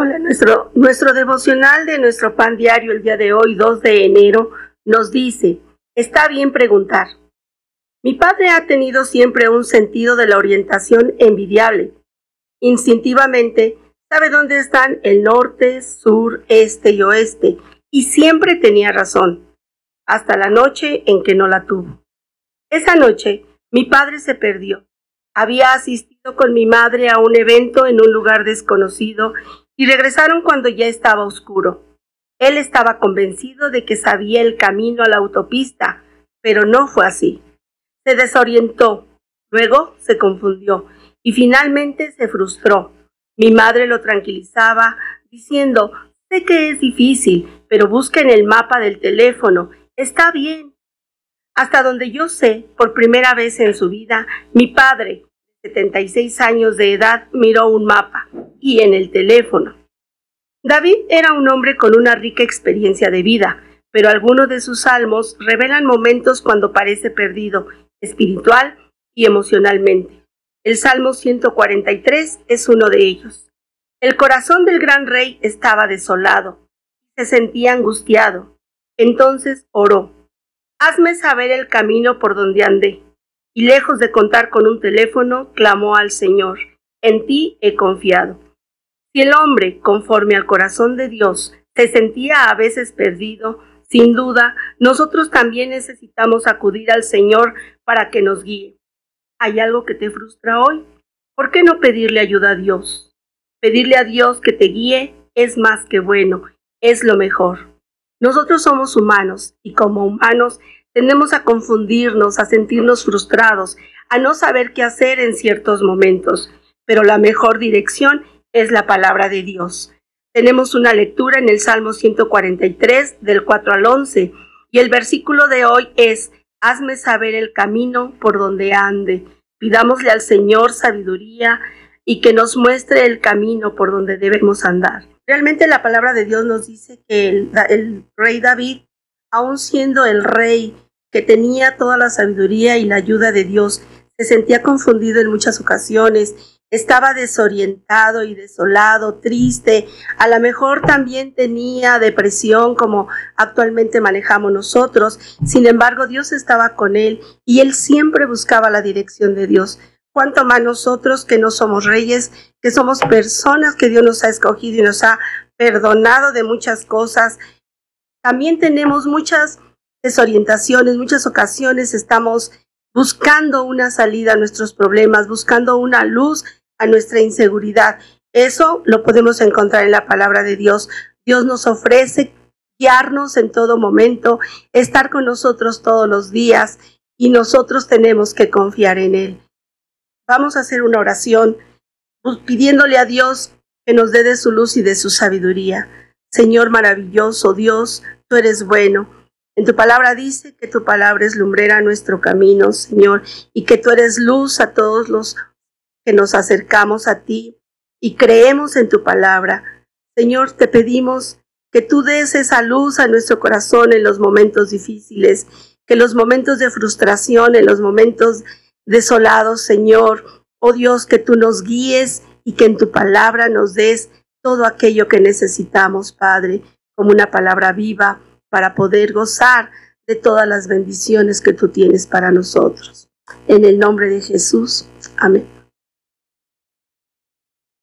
Hola, nuestro, nuestro devocional de nuestro pan diario el día de hoy, 2 de enero, nos dice, está bien preguntar. Mi padre ha tenido siempre un sentido de la orientación envidiable. Instintivamente, sabe dónde están el norte, sur, este y oeste, y siempre tenía razón, hasta la noche en que no la tuvo. Esa noche, mi padre se perdió. Había asistido con mi madre a un evento en un lugar desconocido y regresaron cuando ya estaba oscuro. Él estaba convencido de que sabía el camino a la autopista, pero no fue así. Se desorientó, luego se confundió y finalmente se frustró. Mi madre lo tranquilizaba, diciendo, sé que es difícil, pero busca en el mapa del teléfono, está bien. Hasta donde yo sé, por primera vez en su vida, mi padre, 76 años de edad, miró un mapa y en el teléfono. David era un hombre con una rica experiencia de vida, pero algunos de sus salmos revelan momentos cuando parece perdido, espiritual y emocionalmente. El Salmo 143 es uno de ellos. El corazón del gran rey estaba desolado, se sentía angustiado. Entonces oró, Hazme saber el camino por donde andé. Y lejos de contar con un teléfono, clamó al Señor, En ti he confiado. Si el hombre, conforme al corazón de Dios, se sentía a veces perdido, sin duda, nosotros también necesitamos acudir al Señor para que nos guíe. ¿Hay algo que te frustra hoy? ¿Por qué no pedirle ayuda a Dios? Pedirle a Dios que te guíe es más que bueno, es lo mejor. Nosotros somos humanos y como humanos tendemos a confundirnos, a sentirnos frustrados, a no saber qué hacer en ciertos momentos, pero la mejor dirección es la palabra de Dios. Tenemos una lectura en el Salmo 143 del 4 al 11 y el versículo de hoy es, hazme saber el camino por donde ande. Pidámosle al Señor sabiduría y que nos muestre el camino por donde debemos andar. Realmente la palabra de Dios nos dice que el, el rey David, aun siendo el rey que tenía toda la sabiduría y la ayuda de Dios, se sentía confundido en muchas ocasiones estaba desorientado y desolado, triste, a lo mejor también tenía depresión como actualmente manejamos nosotros, sin embargo Dios estaba con él y él siempre buscaba la dirección de Dios. Cuanto más nosotros que no somos reyes, que somos personas que Dios nos ha escogido y nos ha perdonado de muchas cosas, también tenemos muchas desorientaciones, muchas ocasiones estamos buscando una salida a nuestros problemas, buscando una luz a nuestra inseguridad. Eso lo podemos encontrar en la palabra de Dios. Dios nos ofrece guiarnos en todo momento, estar con nosotros todos los días y nosotros tenemos que confiar en Él. Vamos a hacer una oración pues, pidiéndole a Dios que nos dé de su luz y de su sabiduría. Señor maravilloso, Dios, tú eres bueno. En tu palabra dice que tu palabra es lumbrera a nuestro camino, Señor, y que tú eres luz a todos los que nos acercamos a ti y creemos en tu palabra. Señor, te pedimos que tú des esa luz a nuestro corazón en los momentos difíciles, que los momentos de frustración, en los momentos desolados, Señor, oh Dios, que tú nos guíes y que en tu palabra nos des todo aquello que necesitamos, Padre, como una palabra viva para poder gozar de todas las bendiciones que tú tienes para nosotros. En el nombre de Jesús. Amén.